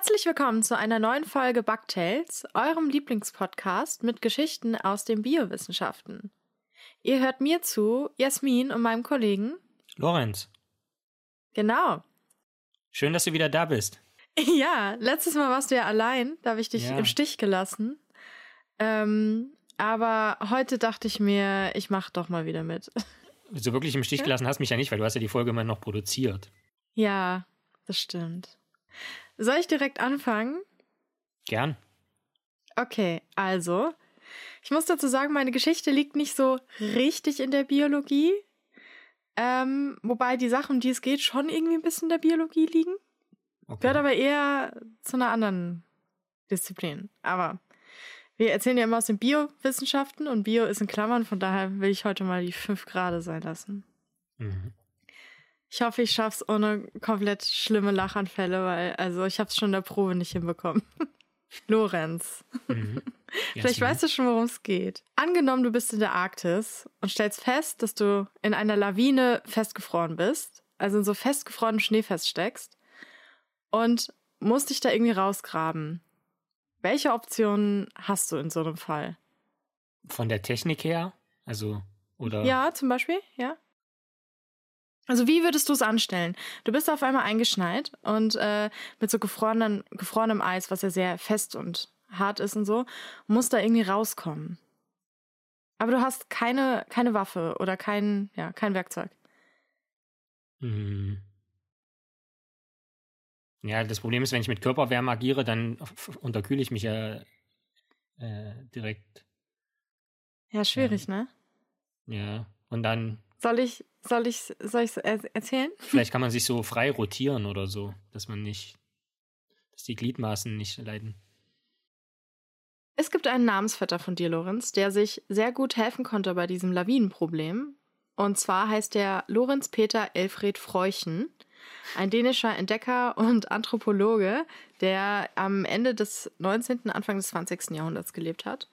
Herzlich willkommen zu einer neuen Folge Bugtails, eurem Lieblingspodcast mit Geschichten aus den Biowissenschaften. Ihr hört mir zu, Jasmin und meinem Kollegen Lorenz. Genau. Schön, dass du wieder da bist. Ja, letztes Mal warst du ja allein, da habe ich dich Ja. im Stich gelassen. Ähm, aber heute dachte ich mir, ich mache doch mal wieder mit. So wirklich im Stich gelassen hast mich ja nicht, weil du hast ja die Folge immer noch produziert. Ja, das stimmt. Soll ich direkt anfangen? Gern. Okay, also, ich muss dazu sagen, meine Geschichte liegt nicht so richtig in der Biologie. Ähm, wobei die Sachen, um die es geht, schon irgendwie ein bisschen in der Biologie liegen. Okay. Gehört aber eher zu einer anderen Disziplin. Aber wir erzählen ja immer aus den Biowissenschaften und Bio ist in Klammern, von daher will ich heute mal die fünf Grade sein lassen. Mhm. Ich hoffe, ich schaff's ohne komplett schlimme Lachanfälle, weil, also ich hab's schon in der Probe nicht hinbekommen. Lorenz. Mhm. Vielleicht weißt du schon, worum es geht. Angenommen, du bist in der Arktis und stellst fest, dass du in einer Lawine festgefroren bist, also in so festgefrorenem Schnee feststeckst und musst dich da irgendwie rausgraben. Welche Optionen hast du in so einem Fall? Von der Technik her? Also, oder? Ja, zum Beispiel, ja. Also wie würdest du es anstellen? Du bist auf einmal eingeschneit und äh, mit so gefrorenen, gefrorenem Eis, was ja sehr fest und hart ist und so, musst da irgendwie rauskommen. Aber du hast keine, keine Waffe oder kein, ja, kein Werkzeug. Mhm. Ja, das Problem ist, wenn ich mit Körperwärme agiere, dann unterkühle ich mich ja äh, direkt. Ja, schwierig, ne? Ja. Und dann, Soll ich, soll ich, soll ich er erzählen? vielleicht kann man sich so frei rotieren oder so, dass man nicht, dass die Gliedmaßen nicht leiden. Es gibt einen Namensvetter von dir, Lorenz, der sich sehr gut helfen konnte bei diesem Lawinenproblem. Und zwar heißt er Lorenz Peter Elfred Freuchen, ein dänischer Entdecker und Anthropologe, der am Ende des 19., Anfang des 20. Jahrhunderts gelebt hat.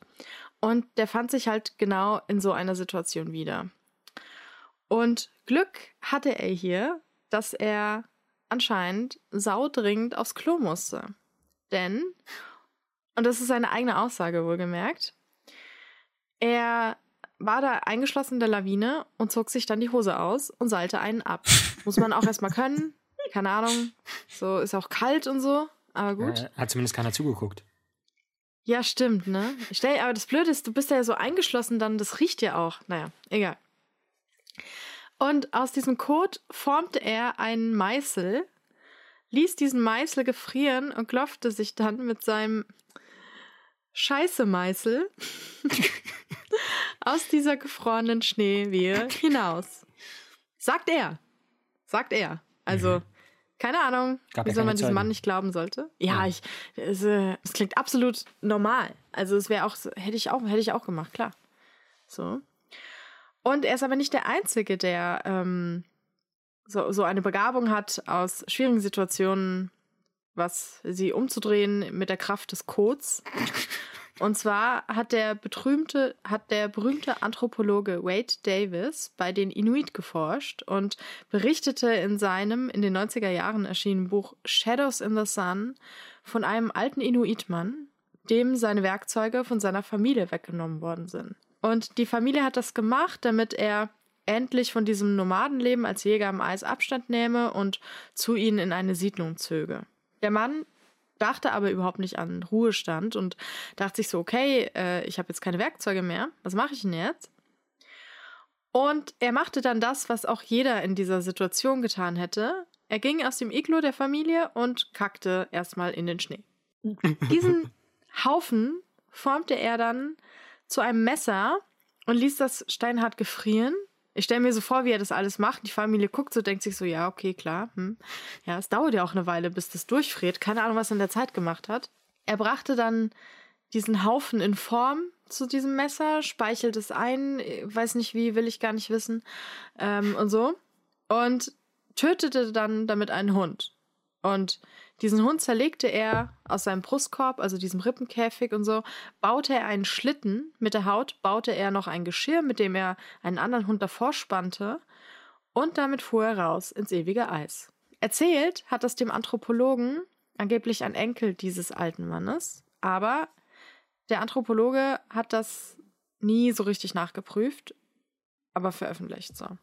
Und der fand sich halt genau in so einer Situation wieder. Und Glück hatte er hier, dass er anscheinend saudringend aufs Klo musste. Denn und das ist seine eigene Aussage wohlgemerkt. Er war da eingeschlossen in der Lawine und zog sich dann die Hose aus und seilte einen ab. Muss man auch erstmal können. Keine Ahnung. So ist auch kalt und so. Aber gut. Äh, hat zumindest keiner zugeguckt. Ja, stimmt, ne? Stell, aber das Blöde ist, du bist ja so eingeschlossen, dann das riecht ja auch. Naja, egal. Und aus diesem Kot formte er einen Meißel, ließ diesen Meißel gefrieren und klopfte sich dann mit seinem Scheiße-Meißel aus dieser gefrorenen Schneewehe hinaus. Sagt er. Sagt er. Also, Mhm. keine Ahnung, Gab ja wieso keine man diesem. Mann nicht glauben sollte. Ja, Ja. ich, es, äh, es klingt absolut normal. Also, es wäre auch, so- hätte ich auch, hätte ich auch gemacht, klar. So. Und er ist aber nicht der Einzige, der ähm, so, so eine Begabung hat, aus schwierigen Situationen was sie umzudrehen mit der Kraft des Codes. Und zwar hat der berühmte, hat der berühmte Anthropologe Wade Davis bei den Inuit geforscht und berichtete in seinem in den 90er Jahren erschienenen Buch Shadows in the Sun von einem alten Inuitmann, dem seine Werkzeuge von seiner Familie weggenommen worden sind. Und die Familie hat das gemacht, damit er endlich von diesem Nomadenleben als Jäger am Eis Abstand nehme und zu ihnen in eine Siedlung zöge. Der Mann dachte aber überhaupt nicht an Ruhestand und dachte sich so, okay, äh, ich habe jetzt keine Werkzeuge mehr, was mache ich denn jetzt? Und er machte dann das, was auch jeder in dieser Situation getan hätte. Er ging aus dem Iglo der Familie und kackte erstmal in den Schnee. Diesen Haufen formte er dann zu einem Messer und ließ das steinhart gefrieren. Ich stelle mir so vor, wie er das alles macht. Die Familie guckt so, denkt sich so, ja, okay, klar. Hm. Ja, es dauert ja auch eine Weile, bis das durchfriert. Keine Ahnung, was er in der Zeit gemacht hat. Er brachte dann diesen Haufen in Form zu diesem Messer, speichelt es ein, weiß nicht wie, will ich gar nicht wissen ähm, und so. Und tötete dann damit einen Hund. Und diesen Hund zerlegte er aus seinem Brustkorb, also diesem Rippenkäfig und so, baute er einen Schlitten mit der Haut, baute er noch ein Geschirr, mit dem er einen anderen Hund davor spannte und damit fuhr er raus ins ewige Eis. Erzählt hat das dem Anthropologen angeblich ein Enkel dieses alten Mannes, aber der Anthropologe hat das nie so richtig nachgeprüft, aber veröffentlicht so.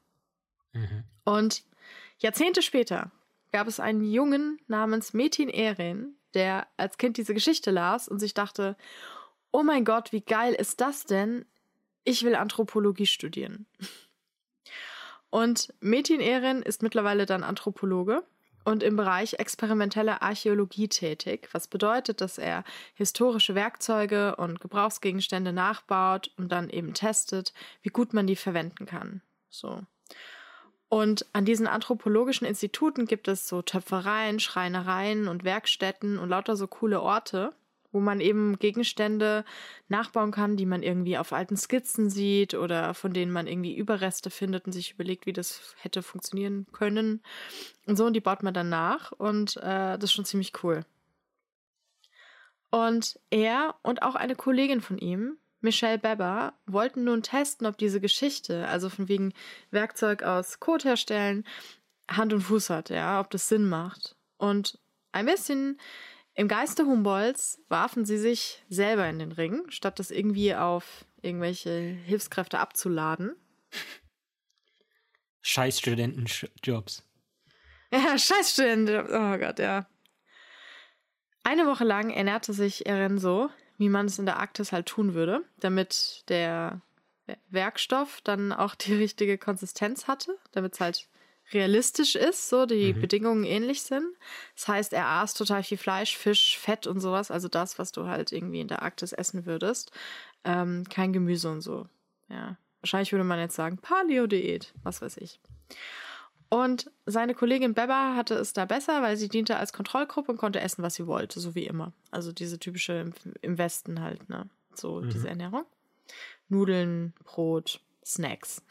Mhm. Und Jahrzehnte später gab es einen Jungen namens Metin Erin, der als Kind diese Geschichte las und sich dachte, oh mein Gott, wie geil ist das denn? Ich will Anthropologie studieren. Und Metin Erin ist mittlerweile dann Anthropologe und im Bereich experimentelle Archäologie tätig, was bedeutet, dass er historische Werkzeuge und Gebrauchsgegenstände nachbaut und dann eben testet, wie gut man die verwenden kann. So. Und an diesen anthropologischen Instituten gibt es so Töpfereien, Schreinereien und Werkstätten und lauter so coole Orte, wo man eben Gegenstände nachbauen kann, die man irgendwie auf alten Skizzen sieht oder von denen man irgendwie Überreste findet und sich überlegt, wie das hätte funktionieren können. Und so, und die baut man dann nach und äh, das ist schon ziemlich cool. Und er und auch eine Kollegin von ihm, Michelle Beber, wollten nun testen, ob diese Geschichte, also von wegen Werkzeug aus Kot herstellen, Hand und Fuß hat, ja, ob das Sinn macht. Und ein bisschen im Geiste Humboldts warfen sie sich selber in den Ring, statt das irgendwie auf irgendwelche Hilfskräfte abzuladen. Scheiß Studentenjobs. Ja, scheiß Studentenjobs. Oh Gott, ja. Eine Woche lang ernährte sich Eren so, wie man es in der Arktis halt tun würde, damit der Werkstoff dann auch die richtige Konsistenz hatte, damit es halt realistisch ist, so die mhm. Bedingungen ähnlich sind. Das heißt, er aß total viel Fleisch, Fisch, Fett und sowas, also das, was du halt irgendwie in der Arktis essen würdest. Ähm, kein Gemüse und so. Ja. Wahrscheinlich würde man jetzt sagen, Paleo-Diät, was weiß ich. Und seine Kollegin Beba hatte es da besser, weil sie diente als Kontrollgruppe und konnte essen, was sie wollte, so wie immer. Also diese typische im Westen halt, ne? So mhm. diese Ernährung. Nudeln, Brot, Snacks.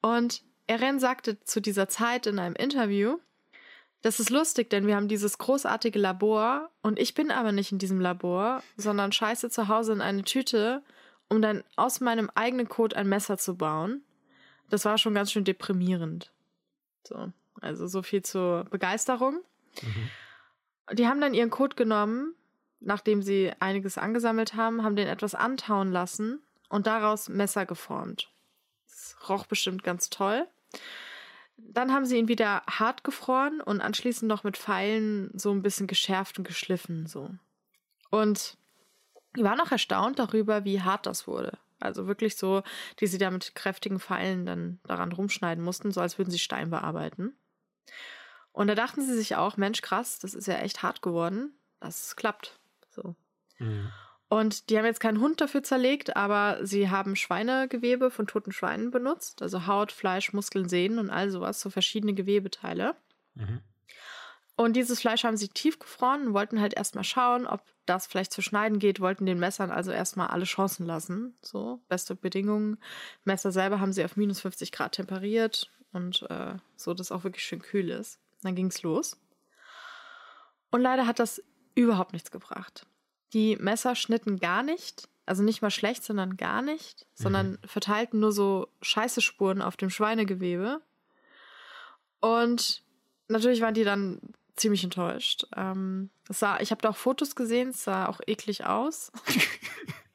Und Eren sagte zu dieser Zeit in einem Interview, das ist lustig, denn wir haben dieses großartige Labor und ich bin aber nicht in diesem Labor, sondern scheiße zu Hause in eine Tüte, um dann aus meinem eigenen Code ein Messer zu bauen. Das war schon ganz schön deprimierend. So, also so viel zur Begeisterung. Mhm. Die haben dann ihren Code genommen, nachdem sie einiges angesammelt haben, haben den etwas antauen lassen und daraus Messer geformt. Das roch bestimmt ganz toll. Dann haben sie ihn wieder hart gefroren und anschließend noch mit Pfeilen so ein bisschen geschärft und geschliffen, so. Und ich war noch erstaunt darüber, wie hart das wurde. Also wirklich so, die sie da mit kräftigen Pfeilen dann daran rumschneiden mussten, so als würden sie Stein bearbeiten. Und da dachten sie sich auch, Mensch, krass, das ist ja echt hart geworden. Das klappt. So. Mhm. Und die haben jetzt keinen Hund dafür zerlegt, aber sie haben Schweinegewebe von toten Schweinen benutzt. Also Haut, Fleisch, Muskeln, Sehnen und all sowas, so verschiedene Gewebeteile. Mhm. Und dieses Fleisch haben sie tiefgefroren und wollten halt erstmal schauen, ob das vielleicht zu schneiden geht, wollten den Messern also erstmal alle Chancen lassen. So, beste Bedingungen. Messer selber haben sie auf minus 50 Grad temperiert und äh, so, dass es auch wirklich schön kühl ist. Dann ging es los. Und leider hat das überhaupt nichts gebracht. Die Messer schnitten gar nicht, also nicht mal schlecht, sondern gar nicht, sondern mhm. verteilten nur so Scheißespuren auf dem Schweinegewebe. Und natürlich waren die dann ziemlich enttäuscht. Ähm, sah, ich habe da auch Fotos gesehen, es sah auch eklig aus.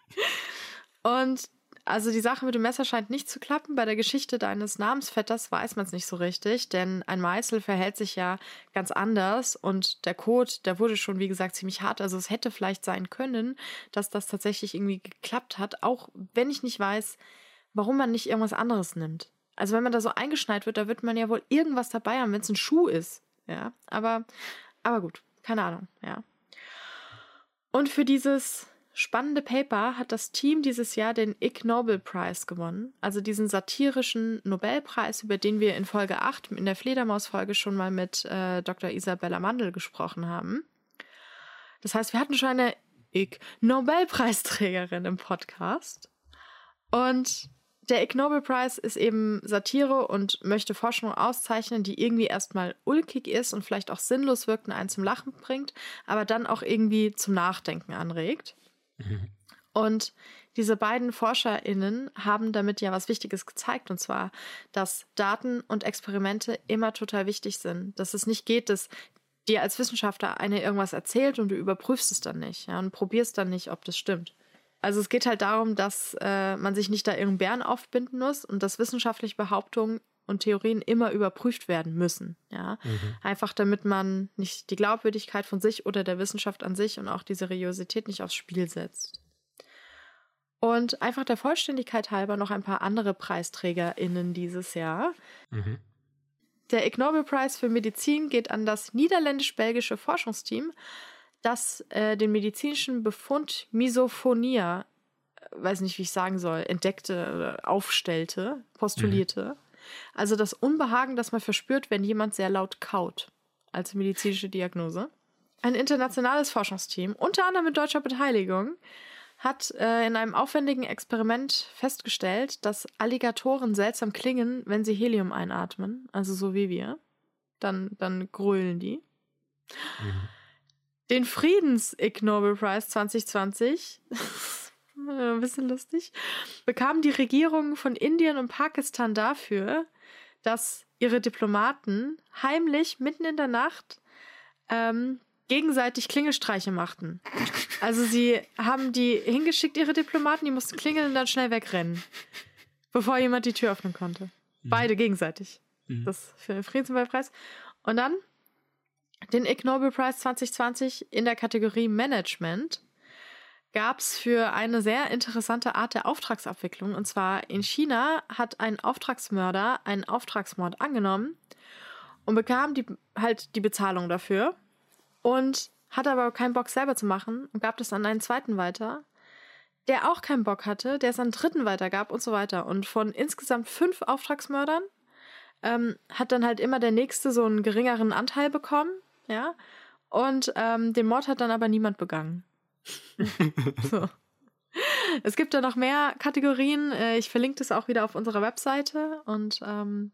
und also die Sache mit dem Messer scheint nicht zu klappen. Bei der Geschichte deines Namensvetters weiß man es nicht so richtig, denn ein Meißel verhält sich ja ganz anders und der Code, der wurde schon, wie gesagt, ziemlich hart. Also es hätte vielleicht sein können, dass das tatsächlich irgendwie geklappt hat, auch wenn ich nicht weiß, warum man nicht irgendwas anderes nimmt. Also wenn man da so eingeschneit wird, da wird man ja wohl irgendwas dabei haben, wenn es ein Schuh ist. Ja, aber, aber gut, keine Ahnung, ja. Und für dieses spannende Paper hat das Team dieses Jahr den Ig Nobel Prize gewonnen, also diesen satirischen Nobelpreis, über den wir in Folge 8 in der Fledermaus-Folge schon mal mit äh, Dr. Isabella Mandel gesprochen haben. Das heißt, wir hatten schon eine Ig Nobelpreisträgerin im Podcast. Und der Ig Nobel Prize ist eben Satire und möchte Forschung auszeichnen, die irgendwie erstmal ulkig ist und vielleicht auch sinnlos wirkt und einen zum Lachen bringt, aber dann auch irgendwie zum Nachdenken anregt. Mhm. Und diese beiden ForscherInnen haben damit ja was Wichtiges gezeigt, und zwar, dass Daten und Experimente immer total wichtig sind. Dass es nicht geht, dass dir als Wissenschaftler eine irgendwas erzählt und du überprüfst es dann nicht ja, und probierst dann nicht, ob das stimmt. Also es geht halt darum, dass äh, man sich nicht da irgendeinen Bären aufbinden muss und dass wissenschaftliche Behauptungen und Theorien immer überprüft werden müssen. Ja? Mhm. Einfach damit man nicht die Glaubwürdigkeit von sich oder der Wissenschaft an sich und auch die Seriosität nicht aufs Spiel setzt. Und einfach der Vollständigkeit halber noch ein paar andere PreisträgerInnen dieses Jahr. Mhm. Der Ig Nobel Prize für Medizin geht an das niederländisch-belgische Forschungsteam, das äh, den medizinischen Befund Misophonia, äh, weiß nicht, wie ich sagen soll, entdeckte, aufstellte, postulierte. Mhm. Also das Unbehagen, das man verspürt, wenn jemand sehr laut kaut, als medizinische Diagnose. Ein internationales Forschungsteam, unter anderem mit deutscher Beteiligung, hat äh, in einem aufwendigen Experiment festgestellt, dass Alligatoren seltsam klingen, wenn sie Helium einatmen, also so wie wir. Dann, dann grölen die. Mhm. Den Friedens-Ig Nobel Prize 2020, ein bisschen lustig, bekamen die Regierungen von Indien und Pakistan dafür, dass ihre Diplomaten heimlich mitten in der Nacht ähm, gegenseitig Klingelstreiche machten. Also sie haben die hingeschickt, ihre Diplomaten, die mussten klingeln und dann schnell wegrennen, bevor jemand die Tür öffnen konnte. Mhm. Beide gegenseitig. Mhm. Das für den Friedensnobelpreis. Und dann den Ig Nobel Prize 2020 in der Kategorie Management gab es für eine sehr interessante Art der Auftragsabwicklung. Und zwar in China hat ein Auftragsmörder einen Auftragsmord angenommen und bekam die, halt die Bezahlung dafür und hatte aber keinen Bock selber zu machen und gab das an einen zweiten weiter, der auch keinen Bock hatte, der es an einen dritten weitergab und so weiter. Und von insgesamt fünf Auftragsmördern ähm, hat dann halt immer der nächste so einen geringeren Anteil bekommen, ja. Und ähm, den Mord hat dann aber niemand begangen. so. Es gibt da noch mehr Kategorien. Äh, ich verlinke das auch wieder auf unserer Webseite und ähm,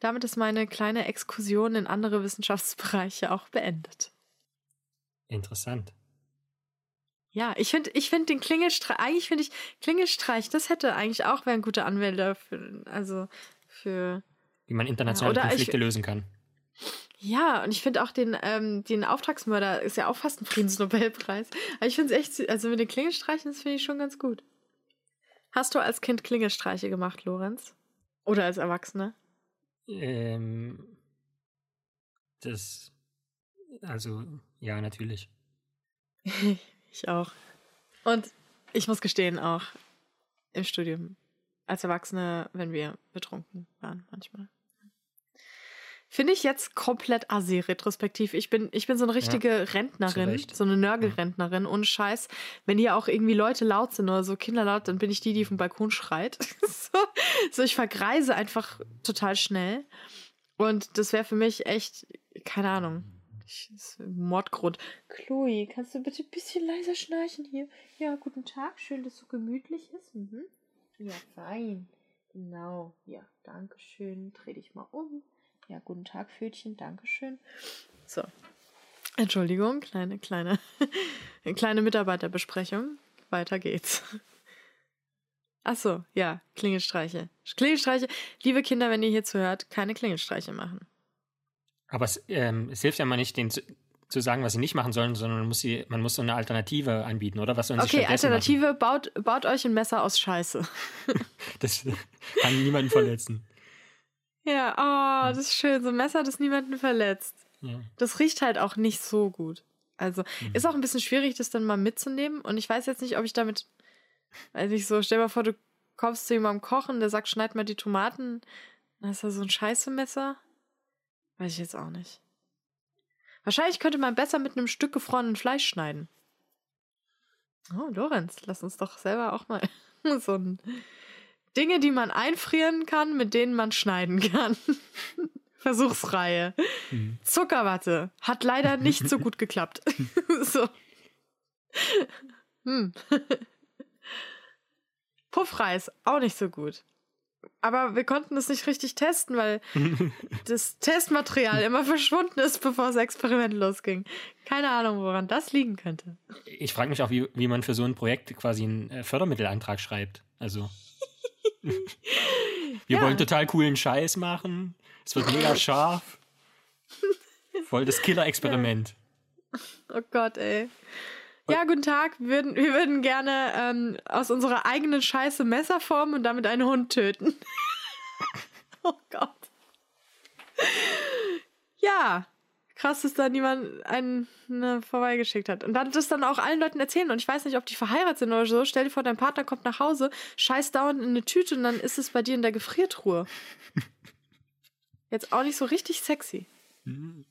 damit ist meine kleine Exkursion in andere Wissenschaftsbereiche auch beendet. Interessant. Ja, ich finde ich find den Klingelstreich, eigentlich finde ich Klingelstreich, das hätte eigentlich auch wäre ein guter Anwälter für, also für. Wie man internationale ja, Konflikte ich, lösen kann. Ja, und ich finde auch den, ähm, den Auftragsmörder ist ja auch fast ein Friedensnobelpreis. Aber ich finde es echt, also mit den Klingelstreichen, das finde ich schon ganz gut. Hast du als Kind Klingelstreiche gemacht, Lorenz? Oder als Erwachsener? Ähm, das also, ja, natürlich. ich auch. Und ich muss gestehen, auch im Studium. Als Erwachsene, wenn wir betrunken waren, manchmal. Finde ich jetzt komplett assi retrospektiv. Ich bin, ich bin so eine richtige ja, Rentnerin, so eine Nörgelrentnerin, ohne Scheiß. Wenn hier auch irgendwie Leute laut sind oder so Kinder laut, dann bin ich die, die vom Balkon schreit. so, so, ich vergreise einfach total schnell. Und das wäre für mich echt, keine Ahnung, ich, Mordgrund. Chloe, kannst du bitte ein bisschen leiser schnarchen hier? Ja, guten Tag. Schön, dass so gemütlich ist. Mhm. Ja, fein. Genau. Ja, danke schön. Dreh dich mal um. Ja, guten Tag, Pfötchen. Dankeschön. So. Entschuldigung, kleine, kleine, kleine Mitarbeiterbesprechung. Weiter geht's. Ach so, ja, Klingelstreiche. Klingelstreiche. Liebe Kinder, wenn ihr hier zuhört, keine Klingelstreiche machen. Aber es, ähm, es hilft ja mal nicht, denen zu, zu, sagen, was sie nicht machen sollen, sondern man muss, sie, man muss so eine Alternative anbieten, oder? Was sollen okay, sie Alternative, baut, baut euch ein Messer aus Scheiße. das kann niemanden verletzen. Ja, oh, das ist schön. So ein Messer, das niemanden verletzt. Ja. Das riecht halt auch nicht so gut. Also mhm. ist auch ein bisschen schwierig, das dann mal mitzunehmen. Und ich weiß jetzt nicht, ob ich damit, weiß ich so, stell mal vor, du kommst zu jemandem kochen, der sagt, schneid mal die Tomaten. Dann ist da so ein Scheiße-Messer. Weiß ich jetzt auch nicht. Wahrscheinlich könnte man besser mit einem Stück gefrorenen Fleisch schneiden. Oh, Lorenz, lass uns doch selber auch mal so ein Dinge, die man einfrieren kann, mit denen man schneiden kann. Versuchsreihe. Mhm. Zuckerwatte hat leider nicht so gut geklappt. so. Hm. Puffreis auch nicht so gut aber wir konnten es nicht richtig testen, weil das Testmaterial immer verschwunden ist, bevor das Experiment losging. Keine Ahnung, woran das liegen könnte. Ich frage mich auch, wie, wie man für so ein Projekt quasi einen äh, Fördermittelantrag schreibt. Also. wir ja. wollen total coolen Scheiß machen. Es wird mega scharf. Voll das Killer-Experiment. Oh Gott, ey. Ja, guten Tag. Wir würden, wir würden gerne ähm, aus unserer eigenen Scheiße Messer formen und damit einen Hund töten. oh Gott. Ja, krass, dass da niemand einen ne, vorbeigeschickt hat. Und dann das dann auch allen Leuten erzählen. Und ich weiß nicht, ob die verheiratet sind oder so. Stell dir vor, dein Partner kommt nach Hause, scheißt dauernd in eine Tüte und dann ist es bei dir in der Gefriertruhe. Jetzt auch nicht so richtig sexy. Mhm.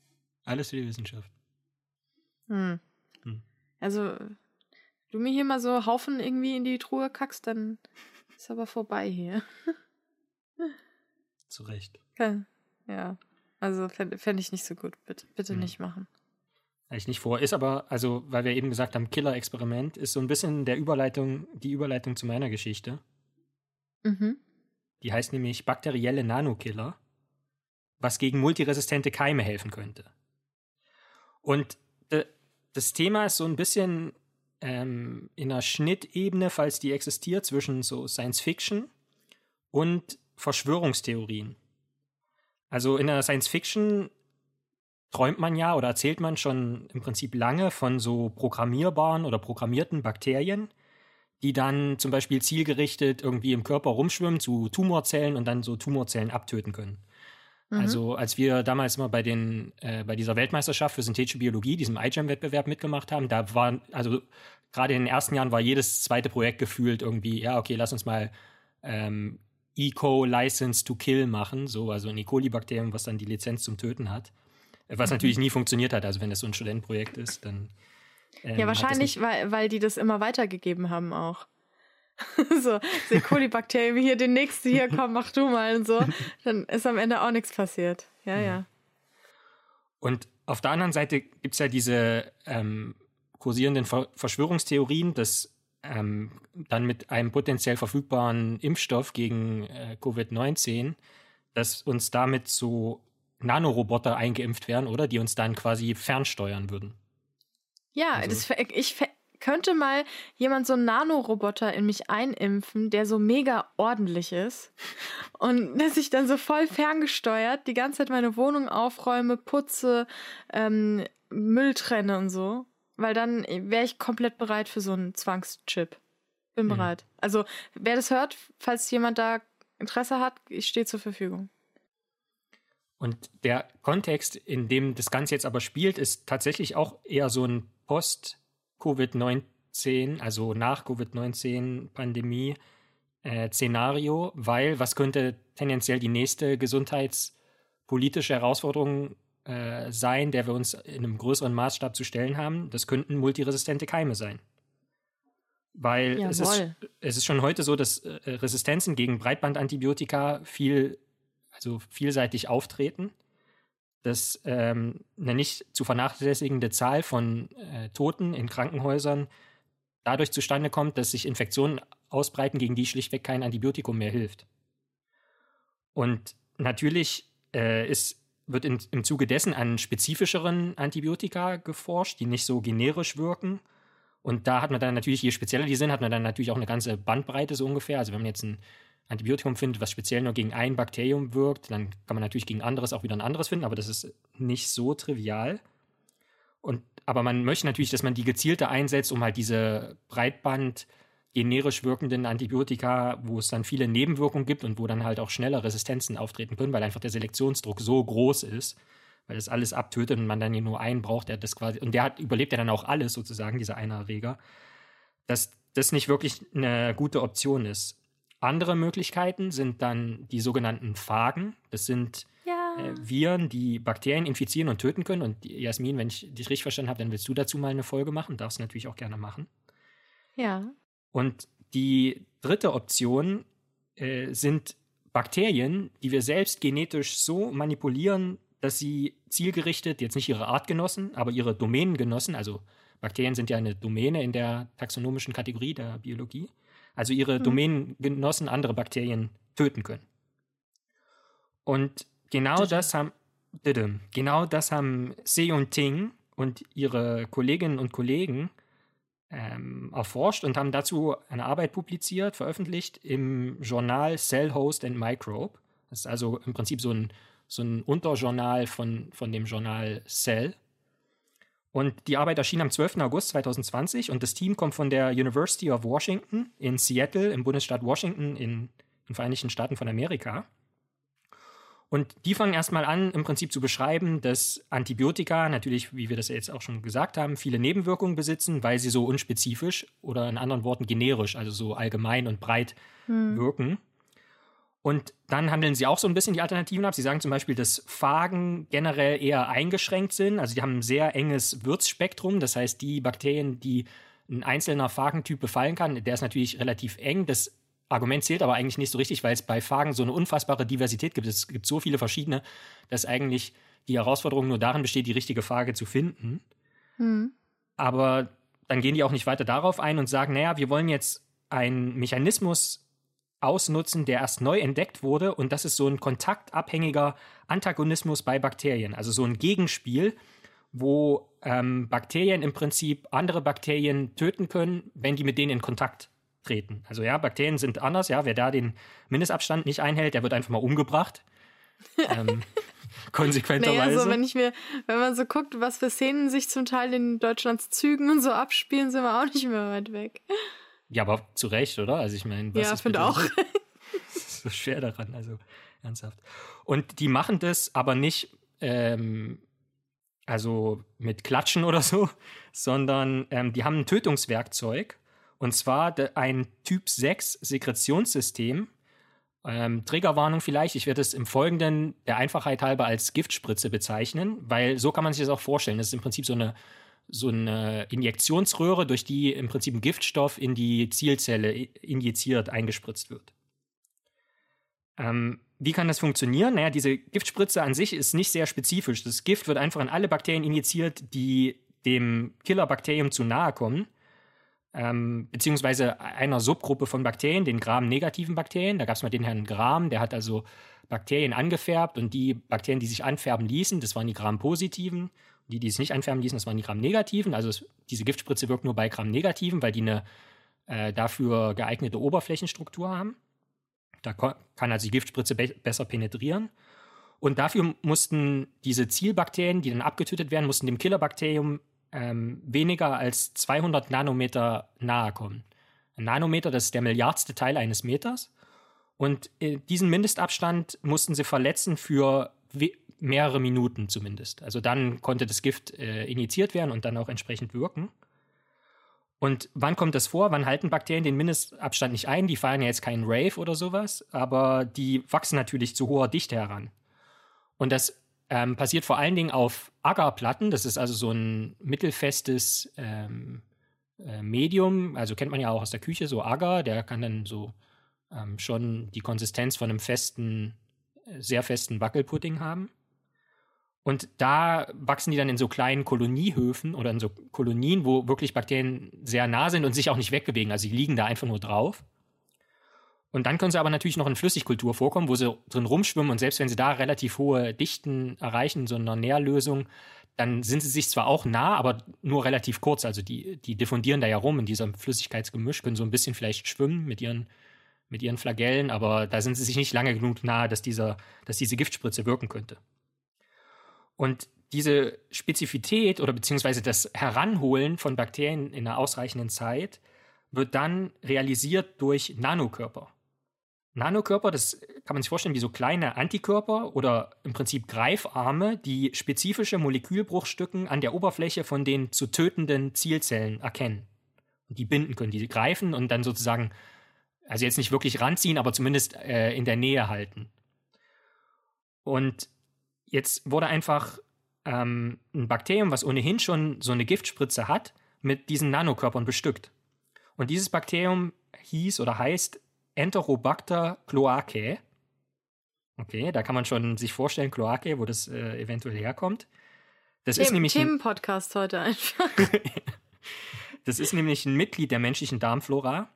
Alles für die Wissenschaft. Hm. hm. Also, du mir hier mal so Haufen irgendwie in die Truhe kackst, dann ist aber vorbei hier. Zu Recht. Ja. Also fände fänd ich nicht so gut. Bitte, bitte hm. nicht machen. Ich nicht vor. Ist aber, also, weil wir eben gesagt haben, Killer-Experiment, ist so ein bisschen der Überleitung, die Überleitung zu meiner Geschichte. Mhm. Die heißt nämlich bakterielle Nanokiller, was gegen multiresistente Keime helfen könnte. Und das Thema ist so ein bisschen ähm, in einer Schnittebene, falls die existiert, zwischen so Science Fiction und Verschwörungstheorien. Also in der Science Fiction träumt man ja oder erzählt man schon im Prinzip lange von so programmierbaren oder programmierten Bakterien, die dann zum Beispiel zielgerichtet irgendwie im Körper rumschwimmen zu Tumorzellen und dann so Tumorzellen abtöten können. Mhm. Also als wir damals mal bei den äh, bei dieser Weltmeisterschaft für synthetische Biologie, diesem iGEM-Wettbewerb mitgemacht haben, da waren also gerade in den ersten Jahren war jedes zweite Projekt gefühlt irgendwie, ja okay, lass uns mal ähm, Eco License to Kill machen, so also ein E. coli-Bakterium, was dann die Lizenz zum Töten hat, was mhm. natürlich nie funktioniert hat. Also wenn das so ein Studentenprojekt ist, dann ähm, ja wahrscheinlich, weil weil die das immer weitergegeben haben auch. so, E. coli-Bakterien, hier, den nächsten hier, komm, mach du mal und so. Dann ist am Ende auch nichts passiert. Ja, ja. Und auf der anderen Seite gibt es ja diese ähm, kursierenden Ver Verschwörungstheorien, dass ähm, dann mit einem potenziell verfügbaren Impfstoff gegen äh, Covid-19, dass uns damit so Nanoroboter eingeimpft werden, oder? Die uns dann quasi fernsteuern würden. Ja, also, das, ich, könnte mal jemand so einen Nanoroboter in mich einimpfen, der so mega ordentlich ist und dass ich dann so voll ferngesteuert die ganze Zeit meine Wohnung aufräume, putze, ähm, Müll trenne und so. Weil dann wäre ich komplett bereit für so einen Zwangschip. Bin mhm. bereit. Also, wer das hört, falls jemand da Interesse hat, ich stehe zur Verfügung. Und der Kontext, in dem das Ganze jetzt aber spielt, ist tatsächlich auch eher so ein Post- Covid-19, also nach Covid-19-Pandemie, äh, Szenario, weil was könnte tendenziell die nächste gesundheitspolitische Herausforderung äh, sein, der wir uns in einem größeren Maßstab zu stellen haben? Das könnten multiresistente Keime sein. Weil es ist, es ist schon heute so, dass äh, Resistenzen gegen Breitbandantibiotika viel, also vielseitig auftreten dass ähm, eine nicht zu vernachlässigende Zahl von äh, Toten in Krankenhäusern dadurch zustande kommt, dass sich Infektionen ausbreiten, gegen die schlichtweg kein Antibiotikum mehr hilft. Und natürlich äh, ist, wird in, im Zuge dessen an spezifischeren Antibiotika geforscht, die nicht so generisch wirken. Und da hat man dann natürlich, je spezieller die sind, hat man dann natürlich auch eine ganze Bandbreite so ungefähr. Also wenn man jetzt ein Antibiotikum findet, was speziell nur gegen ein Bakterium wirkt, dann kann man natürlich gegen anderes auch wieder ein anderes finden, aber das ist nicht so trivial. Und, aber man möchte natürlich, dass man die gezielter einsetzt, um halt diese Breitband generisch wirkenden Antibiotika, wo es dann viele Nebenwirkungen gibt und wo dann halt auch schneller Resistenzen auftreten können, weil einfach der Selektionsdruck so groß ist, weil das alles abtötet und man dann nur einen braucht, der das quasi, und der hat, überlebt ja dann auch alles sozusagen, dieser eine Erreger, dass das nicht wirklich eine gute Option ist. Andere Möglichkeiten sind dann die sogenannten Phagen. Das sind ja. äh, Viren, die Bakterien infizieren und töten können. Und Jasmin, wenn ich dich richtig verstanden habe, dann willst du dazu mal eine Folge machen. Darfst du natürlich auch gerne machen. Ja. Und die dritte Option äh, sind Bakterien, die wir selbst genetisch so manipulieren, dass sie zielgerichtet, jetzt nicht ihre Artgenossen, aber ihre Domänengenossen, also Bakterien sind ja eine Domäne in der taxonomischen Kategorie der Biologie, also ihre mhm. Domänengenossen andere Bakterien töten können. Und genau das haben genau das haben Seon Ting und ihre Kolleginnen und Kollegen ähm, erforscht und haben dazu eine Arbeit publiziert, veröffentlicht im Journal Cell Host and Microbe. Das ist also im Prinzip so ein so ein Unterjournal von, von dem Journal Cell. Und die Arbeit erschien am 12. August 2020 und das Team kommt von der University of Washington in Seattle im Bundesstaat Washington in den Vereinigten Staaten von Amerika. Und die fangen erstmal an, im Prinzip zu beschreiben, dass Antibiotika natürlich, wie wir das jetzt auch schon gesagt haben, viele Nebenwirkungen besitzen, weil sie so unspezifisch oder in anderen Worten generisch, also so allgemein und breit hm. wirken. Und dann handeln sie auch so ein bisschen die Alternativen ab. Sie sagen zum Beispiel, dass Phagen generell eher eingeschränkt sind. Also die haben ein sehr enges Wirtsspektrum. Das heißt, die Bakterien, die ein einzelner Phagentyp befallen kann, der ist natürlich relativ eng. Das Argument zählt aber eigentlich nicht so richtig, weil es bei Phagen so eine unfassbare Diversität gibt. Es gibt so viele verschiedene, dass eigentlich die Herausforderung nur darin besteht, die richtige Phage zu finden. Mhm. Aber dann gehen die auch nicht weiter darauf ein und sagen, naja, wir wollen jetzt einen Mechanismus ausnutzen, der erst neu entdeckt wurde. Und das ist so ein kontaktabhängiger Antagonismus bei Bakterien. Also so ein Gegenspiel, wo ähm, Bakterien im Prinzip andere Bakterien töten können, wenn die mit denen in Kontakt treten. Also ja, Bakterien sind anders, ja, wer da den Mindestabstand nicht einhält, der wird einfach mal umgebracht. ähm, konsequenterweise. Naja, also wenn ich mir, wenn man so guckt, was für Szenen sich zum Teil in Deutschlands Zügen und so abspielen, sind wir auch nicht mehr weit weg. Ja, aber zu Recht, oder? Also ich meine, was ja, finde auch. ist so schwer daran, also ernsthaft. Und die machen das aber nicht, ähm, also mit Klatschen oder so, sondern ähm, die haben ein Tötungswerkzeug und zwar ein Typ 6 Sekretionssystem. Ähm, Triggerwarnung vielleicht, ich werde es im Folgenden der Einfachheit halber als Giftspritze bezeichnen, weil so kann man sich das auch vorstellen. Das ist im Prinzip so eine, so eine Injektionsröhre, durch die im Prinzip ein Giftstoff in die Zielzelle injiziert, eingespritzt wird. Ähm, wie kann das funktionieren? Naja, diese Giftspritze an sich ist nicht sehr spezifisch. Das Gift wird einfach an alle Bakterien injiziert, die dem Killerbakterium zu nahe kommen ähm, beziehungsweise einer Subgruppe von Bakterien, den Gram-negativen Bakterien. Da gab es mal den Herrn Gram, der hat also Bakterien angefärbt und die Bakterien, die sich anfärben ließen, das waren die Gram-positiven. Die, die es nicht anfärben ließen, das waren die Gram-negativen. Also es, diese Giftspritze wirkt nur bei Gram-negativen, weil die eine äh, dafür geeignete Oberflächenstruktur haben. Da kann also die Giftspritze be besser penetrieren. Und dafür mussten diese Zielbakterien, die dann abgetötet werden, mussten dem Killerbakterium ähm, weniger als 200 Nanometer nahe kommen. Ein Nanometer, das ist der milliardste Teil eines Meters. Und äh, diesen Mindestabstand mussten sie verletzen für mehrere Minuten zumindest. Also dann konnte das Gift äh, injiziert werden und dann auch entsprechend wirken. Und wann kommt das vor? Wann halten Bakterien den Mindestabstand nicht ein? Die feiern ja jetzt keinen Rave oder sowas, aber die wachsen natürlich zu hoher Dichte heran. Und das ähm, passiert vor allen Dingen auf Agarplatten. Das ist also so ein mittelfestes ähm, äh, Medium. Also kennt man ja auch aus der Küche, so Agar. Der kann dann so ähm, schon die Konsistenz von einem festen, äh, sehr festen Wackelpudding haben. Und da wachsen die dann in so kleinen Koloniehöfen oder in so Kolonien, wo wirklich Bakterien sehr nah sind und sich auch nicht wegbewegen. Also die liegen da einfach nur drauf. Und dann können sie aber natürlich noch in Flüssigkultur vorkommen, wo sie drin rumschwimmen und selbst wenn sie da relativ hohe Dichten erreichen, so einer Nährlösung, dann sind sie sich zwar auch nah, aber nur relativ kurz. Also die, die diffundieren da ja rum in diesem Flüssigkeitsgemisch, können so ein bisschen vielleicht schwimmen mit ihren, mit ihren Flagellen, aber da sind sie sich nicht lange genug nahe, dass, dieser, dass diese Giftspritze wirken könnte. Und diese Spezifität oder beziehungsweise das Heranholen von Bakterien in einer ausreichenden Zeit wird dann realisiert durch Nanokörper. Nanokörper, das kann man sich vorstellen wie so kleine Antikörper oder im Prinzip Greifarme, die spezifische Molekülbruchstücken an der Oberfläche von den zu tötenden Zielzellen erkennen. Und die binden können, die greifen und dann sozusagen, also jetzt nicht wirklich ranziehen, aber zumindest äh, in der Nähe halten. Und jetzt wurde einfach ähm, ein Bakterium, was ohnehin schon so eine Giftspritze hat, mit diesen Nanokörpern bestückt. Und dieses Bakterium hieß oder heißt Enterobacter cloacae. Okay, da kann man schon sich vorstellen, Cloacae, wo das äh, eventuell herkommt. Das Themen, ist nämlich Themenpodcast heute einfach. das ist nämlich ein Mitglied der menschlichen Darmflora.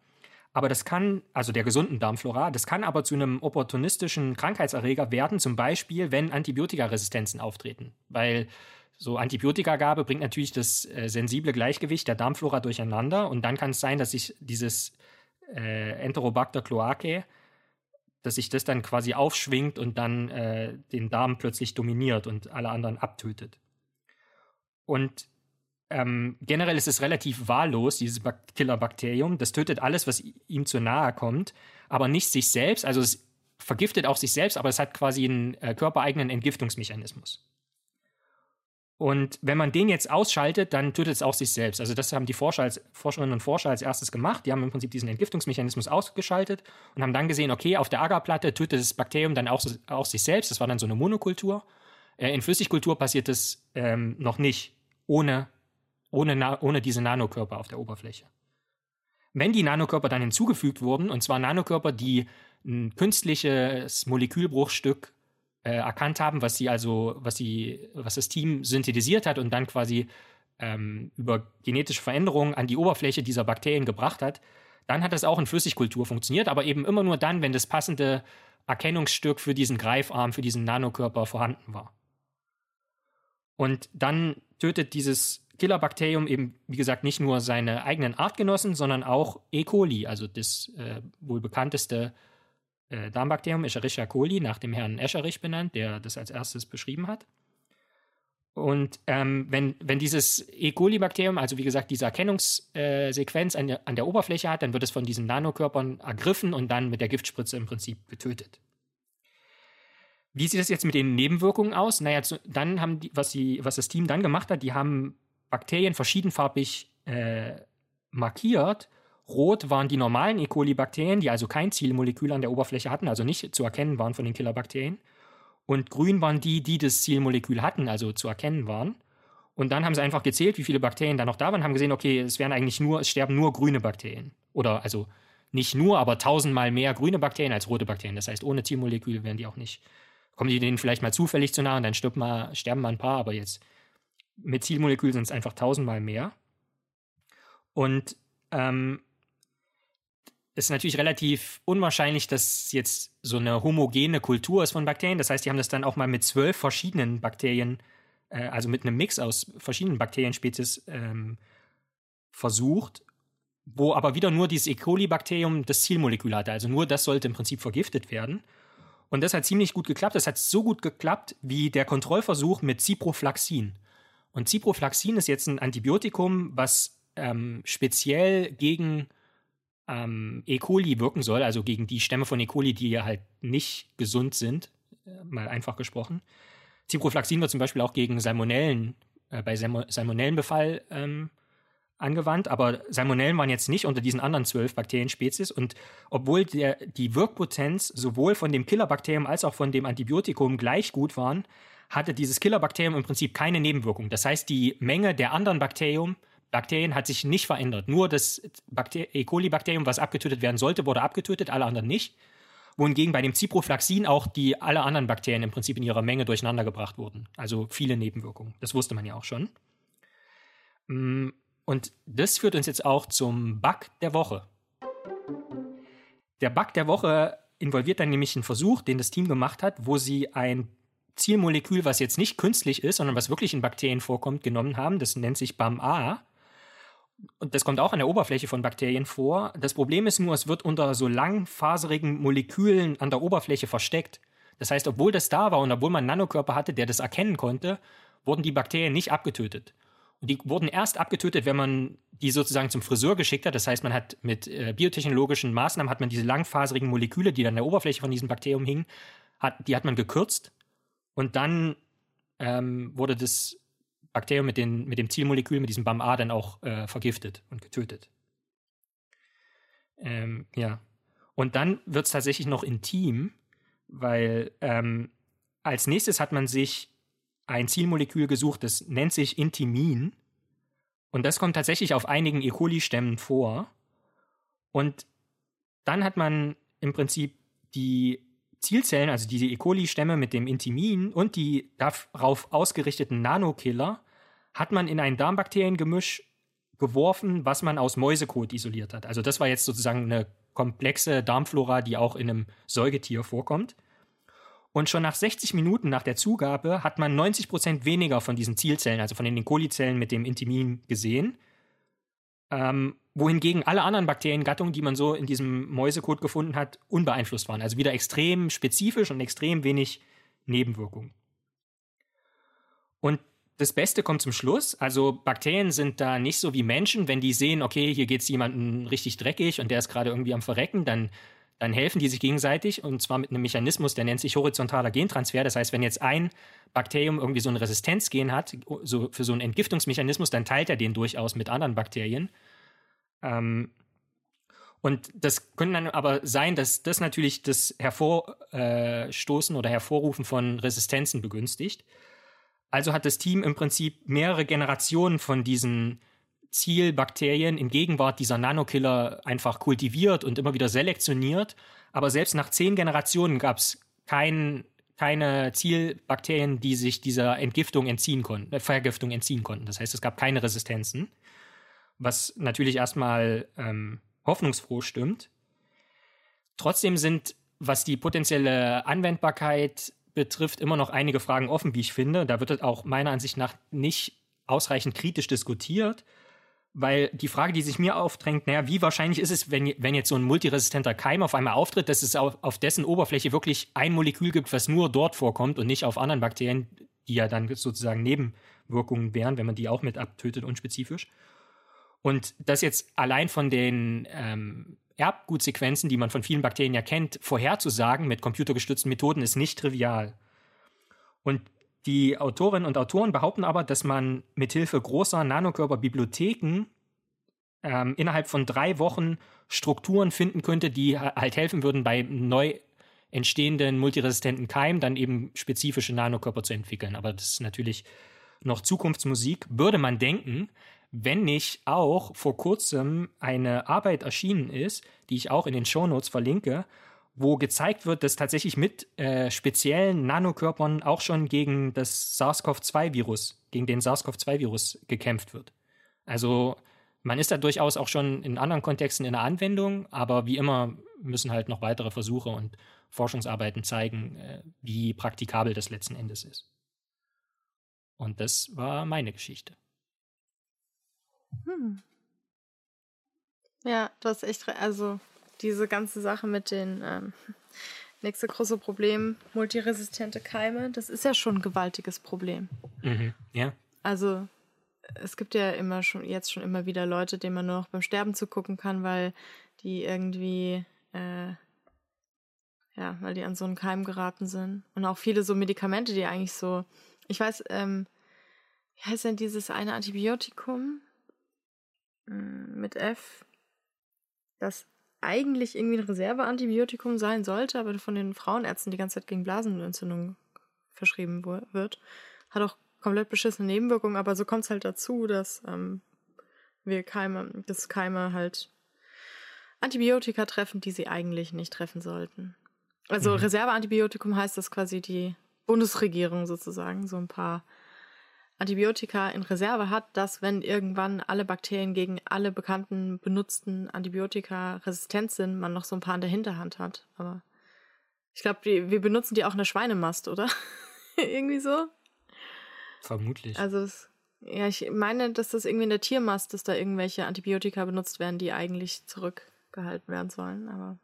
Aber das kann, also der gesunden Darmflora, das kann aber zu einem opportunistischen Krankheitserreger werden, zum Beispiel, wenn Antibiotikaresistenzen auftreten. Weil so Antibiotikagabe bringt natürlich das äh, sensible Gleichgewicht der Darmflora durcheinander und dann kann es sein, dass sich dieses äh, Enterobacter cloacae dass sich das dann quasi aufschwingt und dann äh, den Darm plötzlich dominiert und alle anderen abtötet. Und ähm, generell ist es relativ wahllos, dieses Killerbakterium. Das tötet alles, was ihm zu nahe kommt, aber nicht sich selbst. Also es vergiftet auch sich selbst, aber es hat quasi einen äh, körpereigenen Entgiftungsmechanismus. Und wenn man den jetzt ausschaltet, dann tötet es auch sich selbst. Also das haben die Forscher als, Forscherinnen und Forscher als erstes gemacht. Die haben im Prinzip diesen Entgiftungsmechanismus ausgeschaltet und haben dann gesehen, okay, auf der Agarplatte tötet das Bakterium dann auch, auch sich selbst. Das war dann so eine Monokultur. Äh, in Flüssigkultur passiert das ähm, noch nicht, ohne, ohne, ohne diese Nanokörper auf der Oberfläche. Wenn die Nanokörper dann hinzugefügt wurden, und zwar Nanokörper, die ein künstliches Molekülbruchstück äh, erkannt haben, was sie also, was sie, was das Team synthetisiert hat und dann quasi ähm, über genetische Veränderungen an die Oberfläche dieser Bakterien gebracht hat, dann hat das auch in Flüssigkultur funktioniert, aber eben immer nur dann, wenn das passende Erkennungsstück für diesen Greifarm, für diesen Nanokörper vorhanden war. Und dann tötet dieses Killerbakterium eben, wie gesagt, nicht nur seine eigenen Artgenossen, sondern auch E. coli, also das äh, wohl bekannteste äh, Darmbakterium Escherichia coli, nach dem Herrn Escherich benannt, der das als erstes beschrieben hat. Und ähm, wenn, wenn dieses E. coli-Bakterium, also wie gesagt, diese Erkennungssequenz an, der, an der Oberfläche hat, dann wird es von diesen Nanokörpern ergriffen und dann mit der Giftspritze im Prinzip getötet. Wie sieht es jetzt mit den Nebenwirkungen aus? Naja, zu, dann haben die, was, die, was das Team dann gemacht hat, die haben Bakterien verschiedenfarbig äh, markiert Rot waren die normalen E. coli-Bakterien, die also kein Zielmolekül an der Oberfläche hatten, also nicht zu erkennen waren von den Killerbakterien. Und grün waren die, die das Zielmolekül hatten, also zu erkennen waren. Und dann haben sie einfach gezählt, wie viele Bakterien da noch da waren, haben gesehen, okay, es werden eigentlich nur, es sterben nur grüne Bakterien. Oder also nicht nur, aber tausendmal mehr grüne Bakterien als rote Bakterien. Das heißt, ohne Zielmolekül werden die auch nicht, kommen die denen vielleicht mal zufällig zu nah und dann stirbt mal, sterben mal ein paar, aber jetzt mit Zielmolekül sind es einfach tausendmal mehr. Und ähm, ist natürlich relativ unwahrscheinlich, dass jetzt so eine homogene Kultur ist von Bakterien. Das heißt, die haben das dann auch mal mit zwölf verschiedenen Bakterien, äh, also mit einem Mix aus verschiedenen Bakterienspezies ähm, versucht, wo aber wieder nur dieses E. coli-Bakterium das Zielmolekül hatte. Also nur das sollte im Prinzip vergiftet werden. Und das hat ziemlich gut geklappt. Das hat so gut geklappt wie der Kontrollversuch mit Ciproflaxin. Und Ciproflaxin ist jetzt ein Antibiotikum, was ähm, speziell gegen ähm, E. coli wirken soll, also gegen die Stämme von E. coli, die ja halt nicht gesund sind, äh, mal einfach gesprochen. Ciproflaxin wird zum Beispiel auch gegen Salmonellen, äh, bei Salmonellenbefall ähm, angewandt, aber Salmonellen waren jetzt nicht unter diesen anderen zwölf Bakterienspezies und obwohl der, die Wirkpotenz sowohl von dem Killerbakterium als auch von dem Antibiotikum gleich gut waren, hatte dieses Killerbakterium im Prinzip keine Nebenwirkung. Das heißt, die Menge der anderen Bakterien Bakterien hat sich nicht verändert. Nur das Bakter E. coli-Bakterium, was abgetötet werden sollte, wurde abgetötet, alle anderen nicht. Wohingegen bei dem Ciproflaxin auch die alle anderen Bakterien im Prinzip in ihrer Menge durcheinander gebracht wurden. Also viele Nebenwirkungen. Das wusste man ja auch schon. Mm, und das führt uns jetzt auch zum Bug der Woche. Der Bug der Woche involviert dann nämlich einen Versuch, den das Team gemacht hat, wo sie ein Zielmolekül, was jetzt nicht künstlich ist, sondern was wirklich in Bakterien vorkommt, genommen haben. Das nennt sich BAM-A und das kommt auch an der Oberfläche von Bakterien vor. Das Problem ist nur, es wird unter so langfaserigen Molekülen an der Oberfläche versteckt. Das heißt, obwohl das da war und obwohl man einen Nanokörper hatte, der das erkennen konnte, wurden die Bakterien nicht abgetötet. Und die wurden erst abgetötet, wenn man die sozusagen zum Friseur geschickt hat. Das heißt, man hat mit äh, biotechnologischen Maßnahmen hat man diese langfaserigen Moleküle, die dann an der Oberfläche von diesem Bakterium hingen, hat, die hat man gekürzt. Und dann ähm, wurde das Bakterium mit, den, mit dem Zielmolekül, mit diesem BAM-A dann auch äh, vergiftet und getötet. Ähm, ja. Und dann wird es tatsächlich noch intim, weil ähm, als nächstes hat man sich ein Zielmolekül gesucht, das nennt sich Intimin. Und das kommt tatsächlich auf einigen E. coli-Stämmen vor. Und dann hat man im Prinzip die Zielzellen, also diese E. coli-Stämme mit dem Intimin und die darauf ausgerichteten Nanokiller, hat man in ein Darmbakteriengemisch geworfen, was man aus Mäusekot isoliert hat. Also das war jetzt sozusagen eine komplexe Darmflora, die auch in einem Säugetier vorkommt. Und schon nach 60 Minuten nach der Zugabe hat man 90 Prozent weniger von diesen Zielzellen, also von den coli-Zellen mit dem Intimin gesehen. Ähm, wohingegen alle anderen Bakteriengattungen, die man so in diesem Mäusekot gefunden hat, unbeeinflusst waren. Also wieder extrem spezifisch und extrem wenig Nebenwirkungen. Und das Beste kommt zum Schluss. Also Bakterien sind da nicht so wie Menschen. Wenn die sehen, okay, hier geht es jemandem richtig dreckig und der ist gerade irgendwie am Verrecken, dann, dann helfen die sich gegenseitig und zwar mit einem Mechanismus, der nennt sich horizontaler Gentransfer. Das heißt, wenn jetzt ein Bakterium irgendwie so ein Resistenzgen hat, so für so einen Entgiftungsmechanismus, dann teilt er den durchaus mit anderen Bakterien. Ähm, und das könnte dann aber sein, dass das natürlich das Hervorstoßen oder Hervorrufen von Resistenzen begünstigt. Also hat das Team im Prinzip mehrere Generationen von diesen Zielbakterien in Gegenwart dieser Nanokiller einfach kultiviert und immer wieder selektioniert. Aber selbst nach zehn Generationen gab es kein, keine Zielbakterien, die sich dieser Entgiftung entziehen konnten, äh, Vergiftung entziehen konnten. Das heißt, es gab keine Resistenzen, was natürlich erstmal ähm, hoffnungsfroh stimmt. Trotzdem sind, was die potenzielle Anwendbarkeit betrifft, immer noch einige Fragen offen, wie ich finde. Da wird auch meiner Ansicht nach nicht ausreichend kritisch diskutiert, weil die Frage, die sich mir aufdrängt, naja, wie wahrscheinlich ist es, wenn, wenn jetzt so ein multiresistenter Keim auf einmal auftritt, dass es auf, auf dessen Oberfläche wirklich ein Molekül gibt, was nur dort vorkommt und nicht auf anderen Bakterien, die ja dann sozusagen Nebenwirkungen wären, wenn man die auch mit abtötet, unspezifisch. Und das jetzt allein von den ähm, Erbgutsequenzen, die man von vielen Bakterien ja kennt, vorherzusagen mit computergestützten Methoden ist nicht trivial. Und die Autorinnen und Autoren behaupten aber, dass man mithilfe großer Nanokörperbibliotheken ähm, innerhalb von drei Wochen Strukturen finden könnte, die halt helfen würden, bei neu entstehenden multiresistenten Keimen dann eben spezifische Nanokörper zu entwickeln. Aber das ist natürlich noch Zukunftsmusik. Würde man denken, wenn nicht auch vor kurzem eine Arbeit erschienen ist, die ich auch in den Shownotes verlinke, wo gezeigt wird, dass tatsächlich mit äh, speziellen Nanokörpern auch schon gegen das SARS-CoV-2-Virus, gegen den SARS-CoV-2-Virus gekämpft wird. Also man ist da durchaus auch schon in anderen Kontexten in der Anwendung, aber wie immer müssen halt noch weitere Versuche und Forschungsarbeiten zeigen, äh, wie praktikabel das letzten Endes ist. Und das war meine Geschichte. Hm. Ja, du hast echt, also diese ganze Sache mit den ähm, nächste große Problem, multiresistente Keime, das ist ja schon ein gewaltiges Problem. Mhm. Ja. Also es gibt ja immer schon jetzt schon immer wieder Leute, denen man nur noch beim Sterben zugucken kann, weil die irgendwie äh, ja, weil die an so einen Keim geraten sind. Und auch viele so Medikamente, die eigentlich so, ich weiß, ähm, wie heißt denn dieses eine Antibiotikum? Mm, mit F, das eigentlich irgendwie ein Reserveantibiotikum sein sollte, aber von den Frauenärzten die ganze Zeit gegen Blasenentzündung verschrieben wird. Hat auch komplett beschissene Nebenwirkungen, aber so kommt es halt dazu, dass ähm, wir Keime, dass Keime halt Antibiotika treffen, die sie eigentlich nicht treffen sollten. Also mhm. Reserveantibiotikum heißt das quasi die Bundesregierung sozusagen, so ein paar Antibiotika in Reserve hat, dass wenn irgendwann alle Bakterien gegen alle bekannten benutzten Antibiotika resistent sind, man noch so ein paar in der Hinterhand hat. Aber ich glaube, wir benutzen die auch in der Schweinemast, oder? irgendwie so. Vermutlich. Also es, ja, ich meine, dass das irgendwie in der Tiermast, dass da irgendwelche Antibiotika benutzt werden, die eigentlich zurückgehalten werden sollen. Aber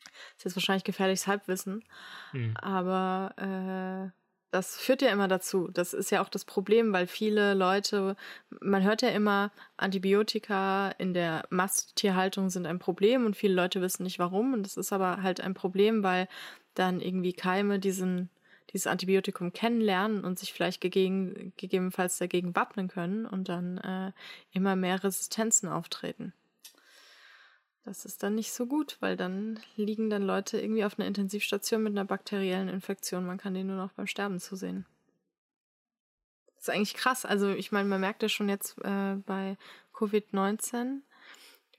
das ist jetzt wahrscheinlich gefährliches Halbwissen. Mhm. Aber äh, das führt ja immer dazu. Das ist ja auch das Problem, weil viele Leute, man hört ja immer, Antibiotika in der Masttierhaltung sind ein Problem und viele Leute wissen nicht warum. Und das ist aber halt ein Problem, weil dann irgendwie Keime diesen, dieses Antibiotikum kennenlernen und sich vielleicht gegegen, gegebenenfalls dagegen wappnen können und dann äh, immer mehr Resistenzen auftreten. Das ist dann nicht so gut, weil dann liegen dann Leute irgendwie auf einer Intensivstation mit einer bakteriellen Infektion. Man kann die nur noch beim Sterben zusehen. Das ist eigentlich krass. Also ich meine, man merkt ja schon jetzt äh, bei Covid-19,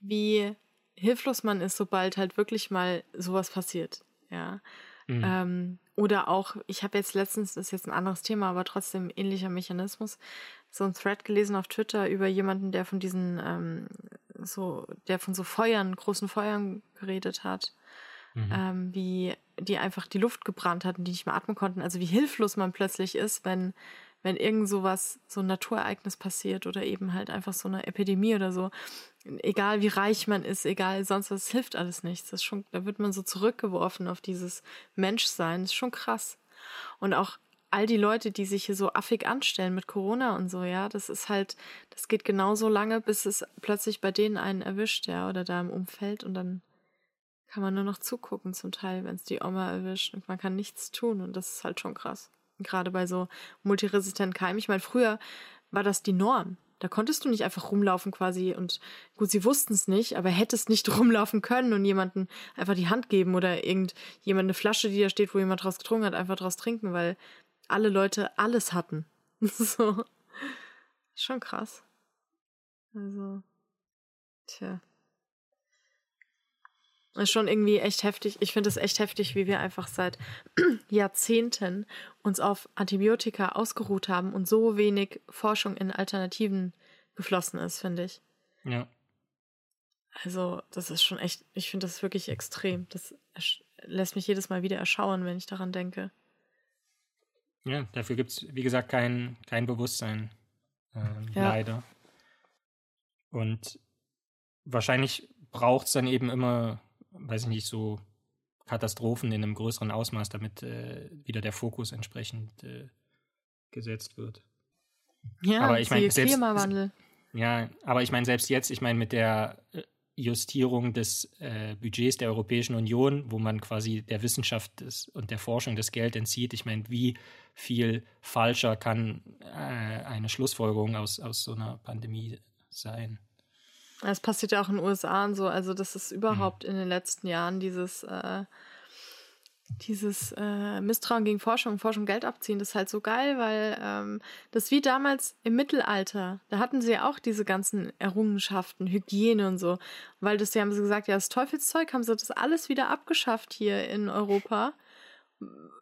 wie hilflos man ist, sobald halt wirklich mal sowas passiert. Ja. Mhm. Ähm, oder auch, ich habe jetzt letztens, das ist jetzt ein anderes Thema, aber trotzdem ähnlicher Mechanismus, so ein Thread gelesen auf Twitter über jemanden, der von diesen ähm, so, der von so Feuern, großen Feuern geredet hat, mhm. ähm, wie die einfach die Luft gebrannt hatten, die nicht mehr atmen konnten. Also wie hilflos man plötzlich ist, wenn, wenn irgend sowas, so ein Naturereignis passiert oder eben halt einfach so eine Epidemie oder so, egal wie reich man ist, egal sonst was, hilft alles nichts. Das ist schon, da wird man so zurückgeworfen auf dieses Menschsein. Das ist schon krass. Und auch all die Leute, die sich hier so affig anstellen mit Corona und so, ja, das ist halt, das geht genauso lange, bis es plötzlich bei denen einen erwischt, ja, oder da im Umfeld und dann kann man nur noch zugucken zum Teil, wenn es die Oma erwischt und man kann nichts tun und das ist halt schon krass. Gerade bei so multiresistenten Keimen. Ich meine, früher war das die Norm. Da konntest du nicht einfach rumlaufen quasi und gut, sie wussten es nicht, aber hättest nicht rumlaufen können und jemanden einfach die Hand geben oder irgendjemand eine Flasche, die da steht, wo jemand draus getrunken hat, einfach draus trinken, weil alle Leute alles hatten. so. Schon krass. Also, tja. Ist schon irgendwie echt heftig. Ich finde es echt heftig, wie wir einfach seit Jahrzehnten uns auf Antibiotika ausgeruht haben und so wenig Forschung in Alternativen geflossen ist, finde ich. Ja. Also, das ist schon echt, ich finde das wirklich extrem. Das lässt mich jedes Mal wieder erschauen, wenn ich daran denke. Ja, dafür gibt es, wie gesagt, kein, kein Bewusstsein. Äh, ja. Leider. Und wahrscheinlich braucht es dann eben immer weiß ich nicht, so Katastrophen in einem größeren Ausmaß, damit äh, wieder der Fokus entsprechend äh, gesetzt wird. Ja, aber ich meine, selbst, Klimawandel. Ja, aber ich meine, selbst jetzt, ich meine, mit der äh, Justierung des äh, Budgets der Europäischen Union, wo man quasi der Wissenschaft des, und der Forschung das Geld entzieht, ich meine, wie viel falscher kann äh, eine Schlussfolgerung aus, aus so einer Pandemie sein? Das passiert ja auch in den USA und so. Also, das ist überhaupt mhm. in den letzten Jahren dieses, äh, dieses äh, Misstrauen gegen Forschung, Forschung Geld abziehen, das ist halt so geil, weil ähm, das wie damals im Mittelalter, da hatten sie ja auch diese ganzen Errungenschaften, Hygiene und so, weil das, die haben sie gesagt, ja, das Teufelszeug haben sie das alles wieder abgeschafft hier in Europa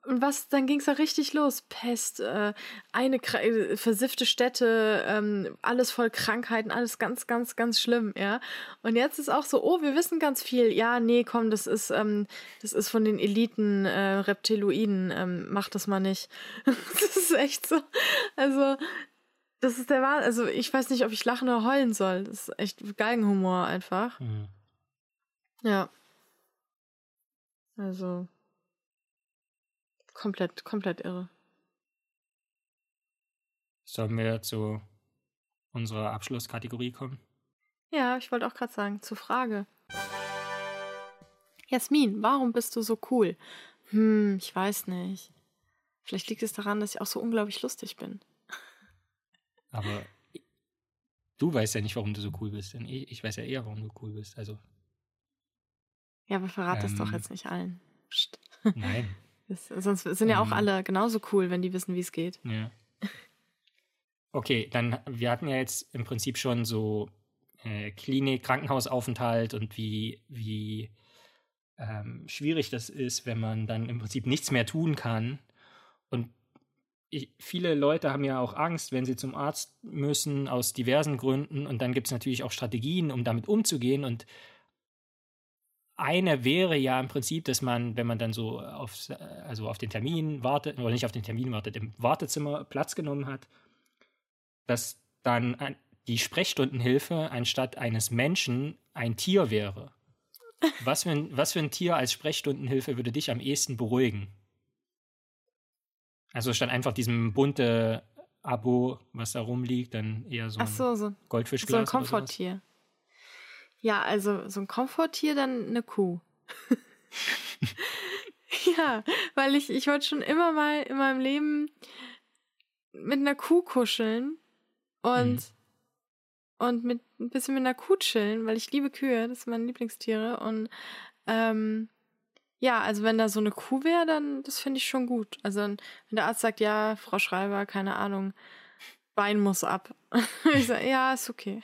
und was, dann ging es da richtig los. Pest, äh, eine äh, versiffte Städte, ähm, alles voll Krankheiten, alles ganz, ganz, ganz schlimm, ja. Und jetzt ist auch so, oh, wir wissen ganz viel. Ja, nee, komm, das ist, ähm, das ist von den Eliten äh, Reptiloiden, ähm, mach das mal nicht. das ist echt so. Also, das ist der Wahnsinn. Also, ich weiß nicht, ob ich lachen oder heulen soll. Das ist echt Geigenhumor einfach. Mhm. Ja. Also. Komplett, komplett irre. Sollen wir zu unserer Abschlusskategorie kommen? Ja, ich wollte auch gerade sagen, zur Frage. Jasmin, warum bist du so cool? Hm, ich weiß nicht. Vielleicht liegt es daran, dass ich auch so unglaublich lustig bin. Aber du weißt ja nicht, warum du so cool bist. Denn ich weiß ja eher, warum du cool bist. Also. Ja, aber verrat es ähm, doch jetzt nicht allen. Psst. Nein. Das, sonst sind ja auch ähm, alle genauso cool, wenn die wissen, wie es geht. Ja. Okay, dann, wir hatten ja jetzt im Prinzip schon so äh, Klinik, Krankenhausaufenthalt und wie, wie ähm, schwierig das ist, wenn man dann im Prinzip nichts mehr tun kann. Und ich, viele Leute haben ja auch Angst, wenn sie zum Arzt müssen, aus diversen Gründen. Und dann gibt es natürlich auch Strategien, um damit umzugehen. Und eine wäre ja im Prinzip, dass man, wenn man dann so auf, also auf den Termin wartet, oder nicht auf den Termin wartet, im Wartezimmer Platz genommen hat, dass dann die Sprechstundenhilfe anstatt eines Menschen ein Tier wäre. Was für ein, was für ein Tier als Sprechstundenhilfe würde dich am ehesten beruhigen? Also statt einfach diesem bunte Abo, was da rumliegt, dann eher so ein so, so, Goldfischglas. So ein Komforttier. Ja, also so ein Komforttier, dann eine Kuh. ja, weil ich, ich wollte schon immer mal in meinem Leben mit einer Kuh kuscheln und, mhm. und mit ein bisschen mit einer Kuh chillen, weil ich liebe Kühe, das sind meine Lieblingstiere. Und ähm, ja, also wenn da so eine Kuh wäre, dann das finde ich schon gut. Also wenn der Arzt sagt, ja, Frau Schreiber, keine Ahnung, Bein muss ab. ich sage, ja, ist okay.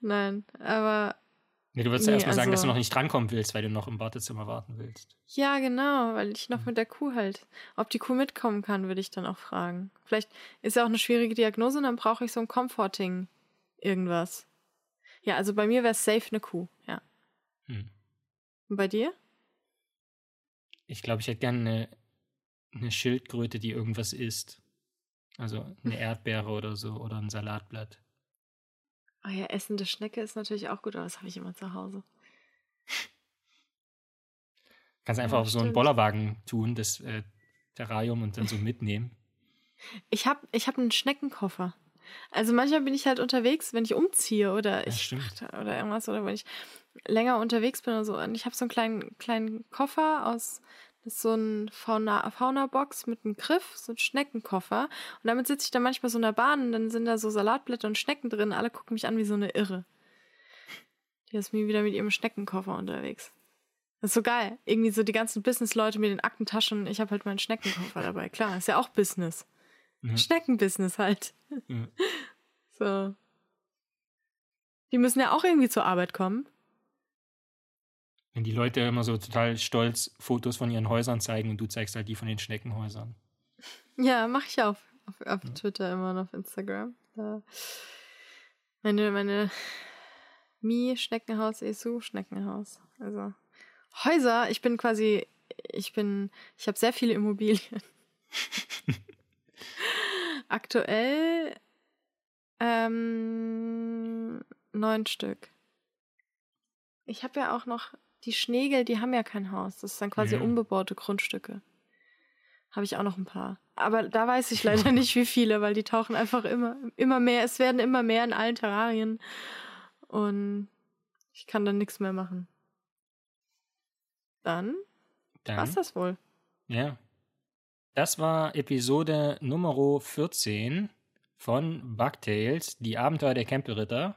Nein, aber. Nee, du würdest nee, ja erstmal also, sagen, dass du also noch nicht drankommen willst, weil du noch im Wartezimmer warten willst. Ja, genau, weil ich noch mit der Kuh halt. Ob die Kuh mitkommen kann, würde ich dann auch fragen. Vielleicht ist ja auch eine schwierige Diagnose und dann brauche ich so ein Comforting irgendwas. Ja, also bei mir wäre es safe eine Kuh, ja. Hm. Und bei dir? Ich glaube, ich hätte gerne eine, eine Schildkröte, die irgendwas isst. Also eine Erdbeere oder so oder ein Salatblatt. Oh ja, essende Schnecke ist natürlich auch gut, aber das habe ich immer zu Hause. Kannst einfach Ja, auf so einen. Bollerwagen tun, das äh, Terrarium und dann so mitnehmen. Ich habe ich hab einen Schneckenkoffer. Also manchmal bin ich halt unterwegs, wenn ich umziehe oder Ja, ich stimmt. oder irgendwas oder wenn ich länger unterwegs bin oder so. Und ich habe so einen kleinen, kleinen Koffer aus, das ist so ein Fauna, Fauna-Box mit einem Griff, so ein Schneckenkoffer. Und damit sitze ich dann manchmal so in der Bahn und dann sind da so Salatblätter und Schnecken drin. Alle gucken mich an wie so eine Irre. Die ist mir wieder mit ihrem Schneckenkoffer unterwegs. Das ist so geil. Irgendwie so die ganzen Business-Leute mit den Aktentaschen. Ich habe halt meinen Schneckenkoffer dabei. Klar, ist ja auch Business. Ja. Schneckenbusiness halt. Ja. So. Die müssen ja auch irgendwie zur Arbeit kommen. Wenn die Leute immer so total stolz Fotos von ihren Häusern zeigen und du zeigst halt die von den Schneckenhäusern. Ja, mache ich auf. Auf, auf Twitter immer und auf Instagram. Da meine, meine Mi Schneckenhaus, Esu Schneckenhaus. Also Häuser, ich bin quasi, ich bin, ich habe sehr viele Immobilien. Aktuell ähm, neun Stück. Ich habe ja auch noch die Schnegel, die haben ja kein Haus. Das ist dann quasi Ja. unbebaute Grundstücke. Habe ich auch noch ein paar. Aber da weiß ich leider nicht, wie viele, weil die tauchen einfach immer, immer mehr. Es werden immer mehr in allen Terrarien. Und ich kann dann nichts mehr machen. Dann Dann, war's das wohl. Ja. Das war Episode Nummer 14 von Bugtails, die Abenteuer der Campbellritter.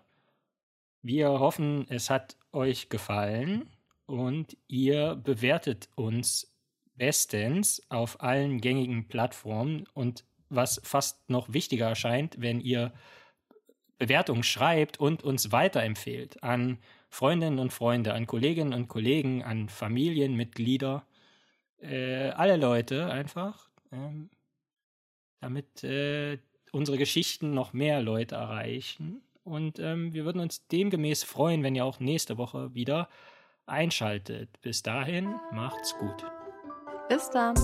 Wir hoffen, es hat euch gefallen und ihr bewertet uns bestens auf allen gängigen Plattformen und was fast noch wichtiger erscheint, wenn ihr Bewertungen schreibt und uns weiterempfehlt an Freundinnen und Freunde, an Kolleginnen und Kollegen, an Familienmitglieder, äh, alle Leute einfach, ähm, damit äh, unsere Geschichten noch mehr Leute erreichen. Und ähm, wir würden uns demgemäß freuen, wenn ihr auch nächste Woche wieder einschaltet. Bis dahin, macht's gut. Bis dann.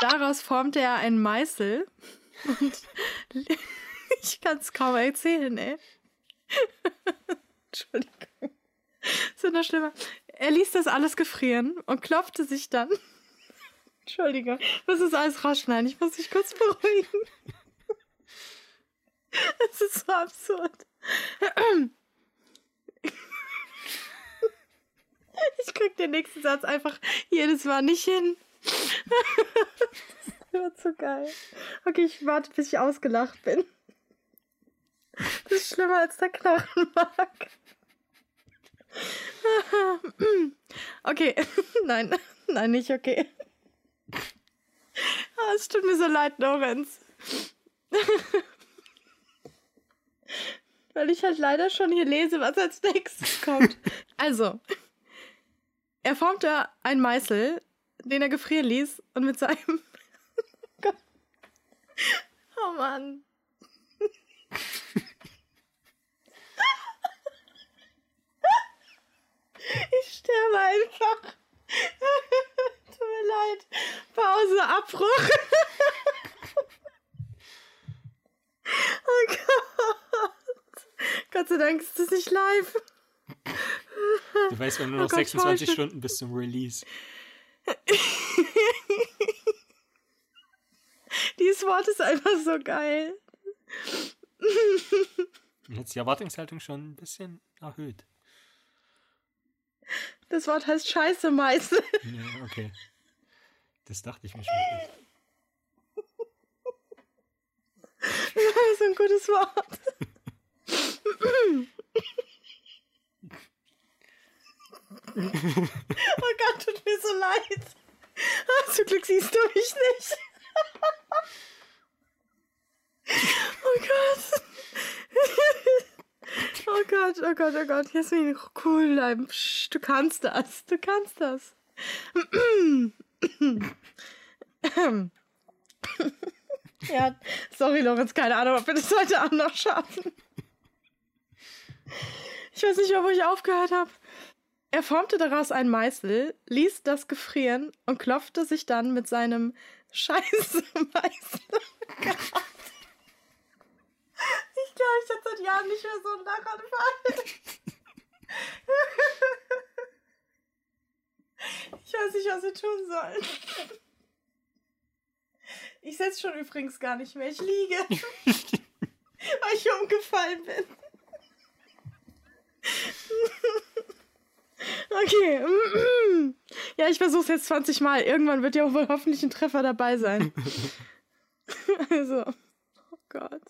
Daraus formte er einen Meißel. Und ich kann es kaum erzählen, ey. Entschuldigung. Das wird noch schlimmer. Er ließ das alles gefrieren und klopfte sich dann. Entschuldigung, das alles rausschneiden. Ich muss mich kurz beruhigen. Es ist so absurd. Ich krieg den nächsten Satz einfach jedes Mal nicht hin. Das wird so geil. Okay, ich warte, bis ich ausgelacht bin. Das ist schlimmer als der Knochenmark. Okay, nein, nein, nicht okay. Ah, Es tut mir so leid, Lorenz. Weil ich halt leider schon hier lese, was als nächstes kommt. Also, er formte einen Meißel, den er gefrieren ließ und mit seinem. Oh Mann. Ich sterbe einfach. Tut mir leid. Pause, Abbruch. oh Gott. Gott sei Dank ist das nicht live. Du weißt, wir haben nur Oh noch Gott, 26 Teufel. Stunden bis zum Release. Dieses Wort ist einfach so geil. Jetzt die Erwartungshaltung schon ein bisschen erhöht. Das Wort heißt Scheiße Meißel. Ja, okay. Das dachte ich mir schon. Das ist ein gutes Wort. oh Gott, tut mir so leid. Ah, Zum Glück siehst du mich nicht. Oh Gott. Oh Gott, oh Gott, oh Gott. Jasmin, cool bleiben. Psch, du kannst das. Du kannst das. ja, sorry, Lorenz, keine Ahnung, ob wir das heute Abend noch schaffen. Ich weiß nicht mehr, wo ich aufgehört habe. Er formte daraus einen Meißel, ließ das gefrieren und klopfte sich dann mit seinem Scheiße-Meißel. Ich glaube, ich hatte seit Jahren nicht mehr so einen Lachanfall. Ich weiß nicht, was wir tun sollen. Ich setze schon übrigens gar nicht mehr. Ich liege. weil ich umgefallen bin. Okay. Ja, ich versuche es jetzt 20 Mal. Irgendwann wird ja wohl hoffentlich ein Treffer dabei sein. Also, oh Gott.